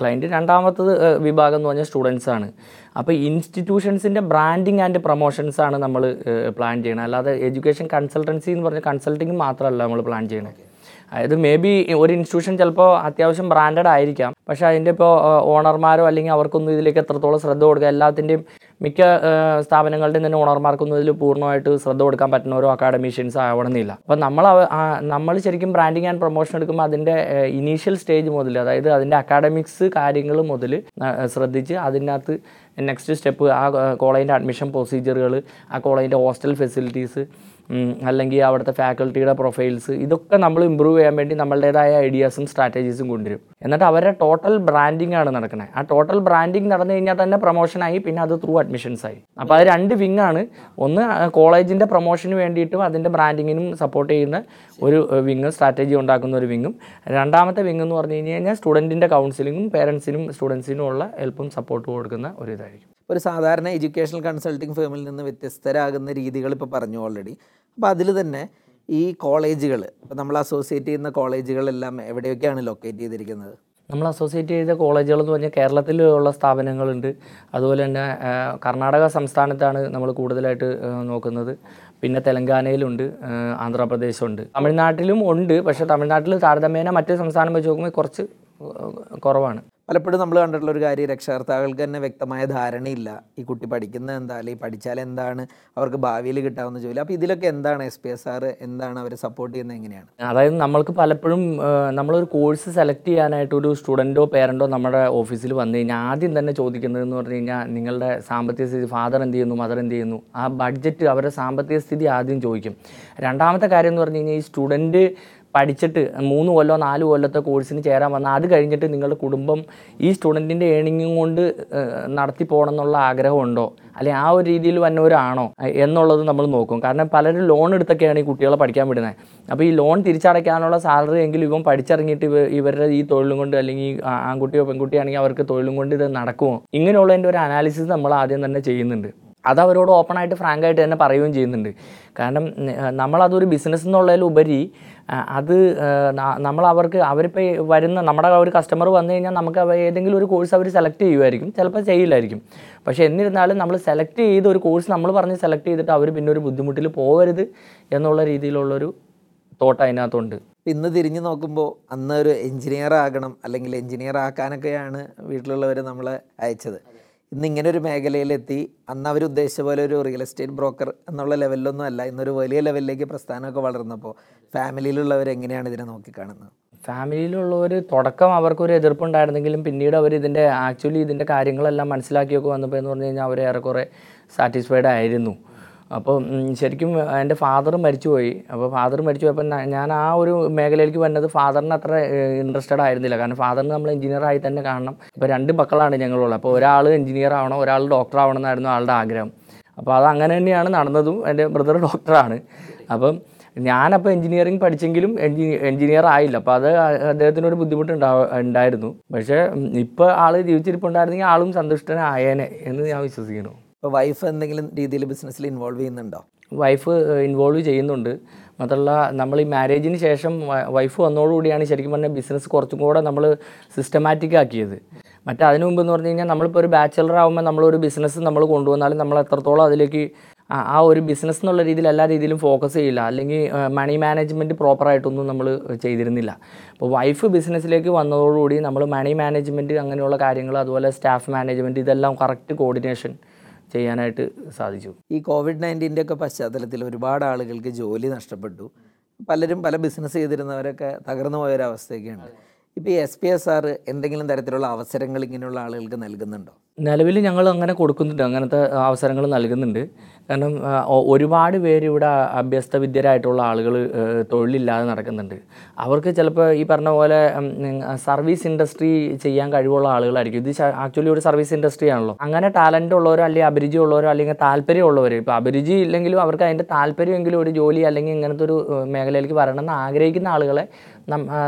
ക്ലയന്റ്. രണ്ടാമത്തത് വിഭാഗം എന്ന് പറഞ്ഞാൽ സ്റ്റുഡൻസ് ആണ്. അപ്പോൾ ഇൻസ്റ്റിറ്റ്യൂഷൻസിന്റെ ബ്രാൻഡിങ് ആൻഡ് പ്രൊമോഷൻസ് ആണ് നമ്മൾ പ്ലാൻ ചെയ്യണത് അല്ലാതെ എഡ്യൂക്കേഷൻ കൺസൾട്ടൻസി എന്ന് പറഞ്ഞാൽ കൺസൾട്ടിങ് മാത്രമല്ല നമ്മൾ പ്ലാൻ ചെയ്യണത് അതായത് മേ ബി ഒരു ഇൻസ്റ്റിറ്റ്യൂഷൻ ചിലപ്പോൾ അത്യാവശ്യം ബ്രാൻഡഡ് ആയിരിക്കാം. പക്ഷേ അതിന്റെ ഇപ്പോൾ ഓണർമാരോ അല്ലെങ്കിൽ അവർക്കൊന്നും ഇതിലേക്ക് എത്രത്തോളം ശ്രദ്ധ കൊടുക്കുക എല്ലാത്തിന്റെയും മിക്ക സ്ഥാപനങ്ങളുടെ തന്നെ ഓണർമാർക്കൊന്നും ഇതിൽ പൂർണമായിട്ട് ശ്രദ്ധ കൊടുക്കാൻ പറ്റുന്ന ഓരോ അക്കാഡമീഷ്യൻസ് ആവണമെന്നില്ല. അപ്പോൾ നമ്മൾ നമ്മൾ ശരിക്കും ബ്രാൻഡിങ് ആൻഡ് പ്രൊമോഷൻ എടുക്കുമ്പോൾ അതിന്റെ ഇനീഷ്യൽ സ്റ്റേജ് മുതൽ അതായത് അതിന്റെ അക്കാഡമിക്സ് കാര്യങ്ങൾ മുതൽ ശ്രദ്ധിച്ച് അതിനകത്ത് നെക്സ്റ്റ് സ്റ്റെപ്പ് ആ കോളേജിന്റെ അഡ്മിഷൻ പ്രൊസീജിയറുകൾ ആ കോളേജിന്റെ ഹോസ്റ്റൽ ഫെസിലിറ്റീസ് അല്ലെങ്കിൽ അവിടുത്തെ ഫാക്കൽറ്റിയുടെ പ്രൊഫൈൽസ് ഇതൊക്കെ നമ്മൾ ഇമ്പ്രൂവ് ചെയ്യാൻ വേണ്ടി നമ്മളുടേതായ ഐഡിയാസും സ്ട്രാറ്റജീസും കൊണ്ടുവരും. എന്നിട്ട് അവരുടെ ടോട്ടൽ ബ്രാൻഡിങ് ആണ് നടക്കുന്നത് ആ ടോട്ടൽ ബ്രാൻഡിങ് നടന്നു കഴിഞ്ഞാൽ തന്നെ പ്രൊമോഷനായി പിന്നെ അത് ത്രൂ അഡ്മിഷൻസ് ആയി. അപ്പോൾ അത് രണ്ട് വിങ് ആണ്. ഒന്ന് കോളേജിന്റെ പ്രൊമോഷന് വേണ്ടിയിട്ടും അതിന്റെ ബ്രാൻഡിങ്ങിനും സപ്പോർട്ട് ചെയ്യുന്ന ഒരു വിങ്ങും സ്ട്രാറ്റജി ഉണ്ടാക്കുന്ന ഒരു വിങ്ങും. രണ്ടാമത്തെ വിങ് എന്ന് പറഞ്ഞു കഴിഞ്ഞ് കഴിഞ്ഞാൽ സ്റ്റുഡന്റിന്റെ കൗൺസിലിങ്ങും പേരൻസിനും സ്റ്റുഡൻസിനും ഉള്ള ഹെൽപ്പും സപ്പോർട്ടും കൊടുക്കുന്ന ഒരു ഇതായിരിക്കും. ഒരു സാധാരണ എഡ്യൂക്കേഷണൽ കൺസൾട്ടിംഗ് ഫേമിൽ നിന്ന് വ്യത്യസ്തരാകുന്ന രീതികൾ ഇപ്പോൾ പറഞ്ഞു ഓൾറെഡി അപ്പോൾ അതിൽ തന്നെ ഈ കോളേജുകൾ ഇപ്പോൾ നമ്മൾ അസോസിയേറ്റ് ചെയ്യുന്ന കോളേജുകളെല്ലാം എവിടെയൊക്കെയാണ് ലൊക്കേറ്റ് ചെയ്തിരിക്കുന്നത്? നമ്മൾ അസോസിയേറ്റ് ചെയ്ത കോളേജുകൾ എന്ന് പറഞ്ഞാൽ കേരളത്തിലുള്ള സ്ഥാപനങ്ങളുണ്ട്. അതുപോലെ തന്നെ കർണാടക സംസ്ഥാനത്താണ് നമ്മൾ കൂടുതലായിട്ട് നോക്കുന്നത്. പിന്നെ തെലങ്കാനയിലുണ്ട് ആന്ധ്രാപ്രദേശുണ്ട്. തമിഴ്നാട്ടിലും ഉണ്ട് പക്ഷേ തമിഴ്നാട്ടിൽ താരതമ്യേന മറ്റ് സംസ്ഥാനം വെച്ച് നോക്കുമ്പോൾ കുറച്ച് കുറവാണ്. പലപ്പോഴും നമ്മൾ കണ്ടിട്ടുള്ള ഒരു കാര്യം രക്ഷകർത്താക്കൾക്ക് തന്നെ വ്യക്തമായ ധാരണയില്ല. ഈ കുട്ടി പഠിക്കുന്നത് എന്താ? അല്ലെങ്കിൽ പഠിച്ചാൽ എന്താണ്? അവർക്ക് ഭാവിയിൽ കിട്ടാവുന്ന ജോലി. അപ്പോൾ ഇതിലൊക്കെ എന്താണ് എസ് പി എസ് ആർ? എന്താണ് അവരെ സപ്പോർട്ട് ചെയ്യുന്നത് എങ്ങനെയാണ്? അതായത് നമ്മൾക്ക് പലപ്പോഴും നമ്മളൊരു കോഴ്സ് സെലക്ട് ചെയ്യാനായിട്ട് ഒരു സ്റ്റുഡന്റോ പേരന്റോ നമ്മുടെ ഓഫീസിൽ വന്നു കഴിഞ്ഞാൽ ആദ്യം തന്നെ ചോദിക്കുന്നതെന്ന് പറഞ്ഞു കഴിഞ്ഞാൽ നിങ്ങളുടെ സാമ്പത്തിക സ്ഥിതി ഫാദർ എന്ത് ചെയ്യുന്നു മദർ എന്ത് ചെയ്യുന്നു? ആ ബഡ്ജറ്റ് അവരുടെ സാമ്പത്തിക സ്ഥിതി ആദ്യം ചോദിക്കും. രണ്ടാമത്തെ കാര്യം എന്ന് പറഞ്ഞു കഴിഞ്ഞാൽ ഈ സ്റ്റുഡന്റ് പഠിച്ചിട്ട് മൂന്ന് കൊല്ലോ നാല് കൊല്ലത്തെ കോഴ്സിന് ചേരാൻ വന്നാൽ അത് കഴിഞ്ഞിട്ട് നിങ്ങളുടെ കുടുംബം ഈ സ്റ്റുഡന്റിന്റെ ഏണിങ്ങും കൊണ്ട് നടത്തി പോകണം എന്നുള്ള ആഗ്രഹമുണ്ടോ? അല്ലെങ്കിൽ ആ ഒരു രീതിയിൽ വന്നവരാണോ? എന്നുള്ളത് നമ്മൾ നോക്കും. കാരണം പലരും ലോൺ എടുത്തൊക്കെയാണ് ഈ കുട്ടികളെ പഠിക്കാൻ വിടുന്നത് അപ്പോൾ ഈ ലോൺ തിരിച്ചടയ്ക്കാനുള്ള സാലറി എങ്കിലും ഇവൻ പഠിച്ചിറങ്ങിയിട്ട് ഇവ ഇവരുടെ ഈ തൊഴിലും കൊണ്ട് അല്ലെങ്കിൽ ആൺകുട്ടിയോ പെൺകുട്ടിയാണെങ്കിൽ അവർക്ക് തൊഴിലും കൊണ്ട് ഇത് നടക്കുമോ ഇങ്ങനെയുള്ളതിന്റെ ഒരു അനാലിസിസ് നമ്മൾ ആദ്യം തന്നെ ചെയ്യുന്നുണ്ട്. അത് അവരോട് ഫ്രാങ്ക് ആയിട്ട് തന്നെ പറയുകയും ചെയ്യുന്നുണ്ട്. കാരണം നമ്മളതൊരു ബിസിനസ് എന്നുള്ളതിലുപരി അത് നമ്മൾ അവർക്ക് അവരിപ്പോൾ വരുന്ന നമ്മുടെ ഒരു കസ്റ്റമർ വന്നു കഴിഞ്ഞാൽ നമുക്ക് ഏതെങ്കിലും ഒരു കോഴ്സ് അവർ സെലക്ട് ചെയ്യുമായിരിക്കും. ചിലപ്പോൾ ചെയ്യില്ലായിരിക്കും. പക്ഷേ എന്നിരുന്നാലും നമ്മൾ സെലക്ട് ചെയ്ത ഒരു കോഴ്സ് നമ്മൾ പറഞ്ഞ് സെലക്ട് ചെയ്തിട്ട് അവർ പിന്നെ ഒരു ബുദ്ധിമുട്ടിൽ പോകരുത് എന്നുള്ള രീതിയിലുള്ളൊരു തോട്ട് അതിനകത്തുണ്ട്. ഇന്ന് തിരിഞ്ഞു നോക്കുമ്പോൾ അന്ന് ഒരു എഞ്ചിനീയർ ആകണം അല്ലെങ്കിൽ എഞ്ചിനീയർ ആക്കാനൊക്കെയാണ് വീട്ടിലുള്ളവർ നമ്മളെ അയച്ചത്. ഇന്ന് ഇങ്ങനെ ഒരു മേഖലയിലെത്തി. അന്ന് അവർ ഉദ്ദേശിച്ച പോലെ ഒരു റിയൽ എസ്റ്റേറ്റ് ബ്രോക്കർ എന്നുള്ള ലെവലിലൊന്നും അല്ല. ഇന്നൊരു വലിയ ലെവലിലേക്ക് പ്രസ്ഥാനമൊക്കെ വളർന്നപ്പോൾ ഫാമിലിയിലുള്ളവർ എങ്ങനെയാണ് ഇതിനെ നോക്കിക്കാണുന്നത്? ഫാമിലിയിലുള്ളവർ തുടക്കം അവർക്കൊരു എതിർപ്പുണ്ടായിരുന്നെങ്കിലും പിന്നീട് അവർ ഇതിന്റെ ആക്ച്വലി ഇതിന്റെ കാര്യങ്ങളെല്ലാം മനസ്സിലാക്കിയൊക്കെ വന്നപ്പോൾ എന്ന് പറഞ്ഞു കഴിഞ്ഞാൽ അവർ ഏറെക്കുറെ സാറ്റിസ്ഫൈഡ് ആയിരുന്നു. അപ്പോൾ ശരിക്കും എന്റെ ഫാദർ മരിച്ചുപോയി. അപ്പോൾ ഫാദർ മരിച്ചു പോയപ്പോൾ ഞാൻ ആ ഒരു മേഖലയിലേക്ക് വന്നത് ഫാദറിന് അത്ര ഇൻട്രസ്റ്റഡ് ആയിരുന്നില്ല. കാരണം ഫാദറിന് നമ്മൾ എഞ്ചിനീയറായി തന്നെ കാണണം. ഇപ്പോൾ രണ്ട് മക്കളാണ് ഞങ്ങളുള്ളത്. അപ്പോൾ ഒരാൾ എഞ്ചിനീയർ ആവണം ഒരാൾ ഡോക്ടർ ആവണം എന്നായിരുന്നു ആളുടെ ആഗ്രഹം. അപ്പോൾ അത് അങ്ങനെ തന്നെയാണ് നടന്നതും. എന്റെ ബ്രദർ ഡോക്ടറാണ് അപ്പം ഞാനപ്പോൾ എഞ്ചിനീയറിംഗ് പഠിച്ചെങ്കിലും എഞ്ചി എഞ്ചിനീയർ ആയില്ല. അപ്പോൾ അത് അദ്ദേഹത്തിനൊരു ബുദ്ധിമുട്ടുണ്ടാ ഉണ്ടായിരുന്നു. പക്ഷേ ഇപ്പോൾ ആൾ ജീവിച്ചിരിപ്പുണ്ടായിരുന്നെങ്കിൽ ആളും സന്തുഷ്ടനായേനെ എന്ന് ഞാൻ വിശ്വസിക്കുന്നു. ഇപ്പോൾ വൈഫ് എന്തെങ്കിലും രീതിയിൽ ബിസിനസ്സിൽ ഇൻവോൾവ് ചെയ്യുന്നുണ്ടോ? വൈഫ് ഇൻവോൾവ് ചെയ്യുന്നുണ്ട്. മാത്രമല്ല നമ്മൾ ഈ മാരേജിന് ശേഷം വൈഫ് വന്നതോടുകൂടിയാണ് ശരിക്കും പറഞ്ഞാൽ ബിസിനസ് കുറച്ചും കൂടെ നമ്മൾ സിസ്റ്റമാറ്റിക് ആക്കിയത്. മറ്റേ അതിനു മുമ്പ് എന്ന് പറഞ്ഞു കഴിഞ്ഞാൽ നമ്മളിപ്പോൾ ഒരു ബാച്ചലർ ആകുമ്പോൾ നമ്മളൊരു ബിസിനസ് നമ്മൾ കൊണ്ടുവന്നാലും നമ്മൾ എത്രത്തോളം അതിലേക്ക് ആ- ഒരു ബിസിനസ് എന്നുള്ള രീതിയിൽ എല്ലാ രീതിയിലും ഫോക്കസ് ചെയ്യില്ല. അല്ലെങ്കിൽ മണി മാനേജ്മെന്റ് പ്രോപ്പറായിട്ടൊന്നും നമ്മൾ ചെയ്തിരുന്നില്ല. അപ്പോൾ വൈഫ് ബിസിനസ്സിലേക്ക് വന്നതോടുകൂടി നമ്മൾ മണി മാനേജ്മെന്റ് അങ്ങനെയുള്ള കാര്യങ്ങൾ അതുപോലെ സ്റ്റാഫ് മാനേജ്മെന്റ് ഇതെല്ലാം കറക്റ്റ് കോർഡിനേഷൻ ചെയ്യാനായിട്ട് സാധിച്ചു. ഈ കോവിഡ് നയന്റീന്റെ ഒക്കെ പശ്ചാത്തലത്തിൽ ഒരുപാട് ആളുകൾക്ക് ജോലി നഷ്ടപ്പെട്ടു. പലരും പല ബിസിനസ് ചെയ്തിരുന്നവരൊക്കെ തകർന്നു പോയൊരവസ്ഥയൊക്കെയുണ്ട്. ഇപ്പോൾ ഈ എസ് പി എസ് ആർ എന്തെങ്കിലും തരത്തിലുള്ള അവസരങ്ങൾ ഇങ്ങനെയുള്ള ആളുകൾക്ക് നൽകുന്നുണ്ടോ? നിലവിൽ ഞങ്ങൾ അങ്ങനെ കൊടുക്കുന്നുണ്ട്. അങ്ങനത്തെ അവസരങ്ങൾ നൽകുന്നുണ്ട്. കാരണം ഒരുപാട് പേര് ഇവിടെ അഭ്യസ്ത വിദ്യരായിട്ടുള്ള ആളുകൾ തൊഴിലില്ലാതെ നടക്കുന്നുണ്ട്. അവർക്ക് ചിലപ്പോൾ ഈ പറഞ്ഞ പോലെ സർവീസ് ഇൻഡസ്ട്രി ചെയ്യാൻ കഴിവുള്ള ആളുകളായിരിക്കും. ഇത് ആക്ച്വലി ഒരു സർവീസ് ഇൻഡസ്ട്രി ആണല്ലോ. അങ്ങനെ ടാലന്റ് ഉള്ളവരോ അല്ലെങ്കിൽ അഭിരുചി ഉള്ളവരോ അല്ലെങ്കിൽ താല്പര്യമുള്ളവർ ഇപ്പോൾ അഭിരുചി ഇല്ലെങ്കിലും അവർക്ക് അതിന്റെ താല്പര്യമെങ്കിലും ഒരു ജോലി അല്ലെങ്കിൽ ഇങ്ങനത്തെ ഒരു മേഖലയിലേക്ക് വരണം എന്ന് ആഗ്രഹിക്കുന്ന ആളുകളെ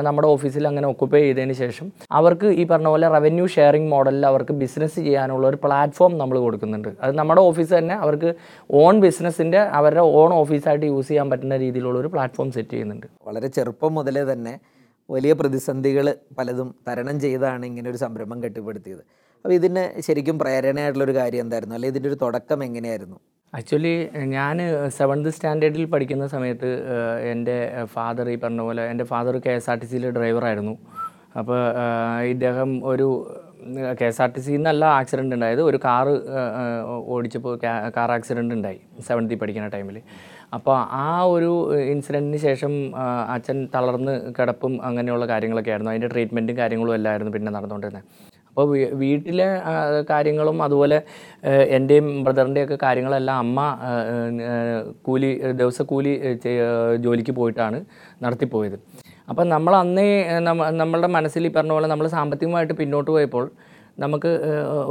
നമ്മുടെ ഓഫീസിൽ അങ്ങനെ ഒക്കുപ്പൈ ചെയ്തതിന് ശേഷം അവർക്ക് ഈ പറഞ്ഞ പോലെ റവന്യൂ ഷെയറിംഗ് മോഡലിൽ അവർക്ക് ബിസിനസ് ചെയ്യാനുള്ള ഒരു പ്ലാറ്റ്ഫോം നമ്മൾ കൊടുക്കുന്നുണ്ട്. അത് നമ്മുടെ ഓഫീസ് തന്നെ അവർക്ക് ഓൺ ബിസിനസ്സിന്റെ അവരുടെ ഓൺ ഓഫീസായിട്ട് യൂസ് ചെയ്യാൻ പറ്റുന്ന രീതിയിലുള്ള ഒരു പ്ലാറ്റ്ഫോം സെറ്റ് ചെയ്യുന്നുണ്ട്. വളരെ ചെറുപ്പം മുതലേ തന്നെ വലിയ പ്രതിസന്ധികൾ പലതും തരണം ചെയ്താണ് ഇങ്ങനെ ഒരു സംരംഭം കെട്ടിപ്പടുത്തിയത്. അപ്പോൾ ഇതിന് ശരിക്കും പ്രേരണയായിട്ടുള്ളൊരു കാര്യം എന്തായിരുന്നു? അല്ലെങ്കിൽ ഇതിന്റെ ഒരു തുടക്കം എങ്ങനെയായിരുന്നു? ആക്ച്വലി ഞാൻ സെവൻത് സ്റ്റാൻഡേർഡിൽ പഠിക്കുന്ന സമയത്ത് എന്റെ ഫാദർ ഈ പറഞ്ഞ പോലെ എന്റെ father K S R T സിയിലെ ഡ്രൈവറായിരുന്നു അപ്പോൾ ഇദ്ദേഹം ഒരു കെ എസ് ആർ ടി സിയിൽ നിന്നല്ല ആക്സിഡന്റ് ഉണ്ടായത് ഒരു കാറ് ഓടിച്ചപ്പോൾ കാർ ആക്സിഡന്റ് ഉണ്ടായി സെവൻത്തിൽ പഠിക്കുന്ന ടൈമിൽ അപ്പോൾ ആ ഒരു ഇൻസിഡന്റിന് ശേഷം അച്ഛൻ തളർന്ന് കിടപ്പും അങ്ങനെയുള്ള കാര്യങ്ങളൊക്കെ ആയിരുന്നു. അതിന്റെ ട്രീറ്റ്മെന്റും കാര്യങ്ങളും എല്ലായിരുന്നു പിന്നെ നടന്നുകൊണ്ടിരുന്നത് അപ്പോൾ വീട്ടിലെ കാര്യങ്ങളും അതുപോലെ എന്റെയും ബ്രദറിന്റെയൊക്കെ കാര്യങ്ങളെല്ലാം അമ്മ കൂലി ദിവസക്കൂലി ജോലിക്ക് പോയിട്ടാണ് നടത്തിപ്പോയത്. അപ്പം നമ്മൾ അന്നേ നമ്മളുടെ മനസ്സിൽ ഈ പറഞ്ഞ പോലെ നമ്മൾ സാമ്പത്തികമായിട്ട് പിന്നോട്ട് പോയപ്പോൾ നമുക്ക്